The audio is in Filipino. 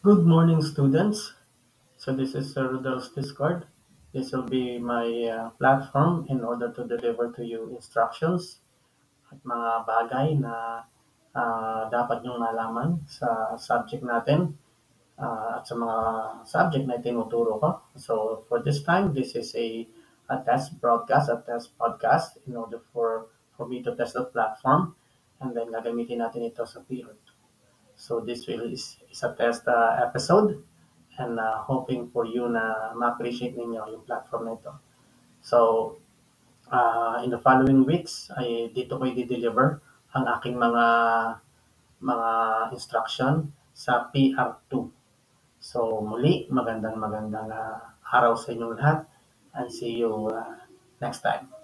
Good morning, students. So this is Sir Rudolph's Discord. This will be my uh, platform in order to deliver to you instructions at mga bagay na uh, dapat nyong malaman sa subject natin uh, at sa mga subject na tinuturo ko. So for this time, this is a, a test broadcast, a test podcast in order for, for me to test the platform and then gagamitin natin ito sa period. So this will is, is a test uh, episode and uh, hoping for you na ma-appreciate ninyo yung platform na ito. So, uh, in the following weeks, ay dito ko i-deliver ang aking mga mga instruction sa PR2. So, muli, magandang magandang uh, araw sa inyong lahat and see you uh, next time.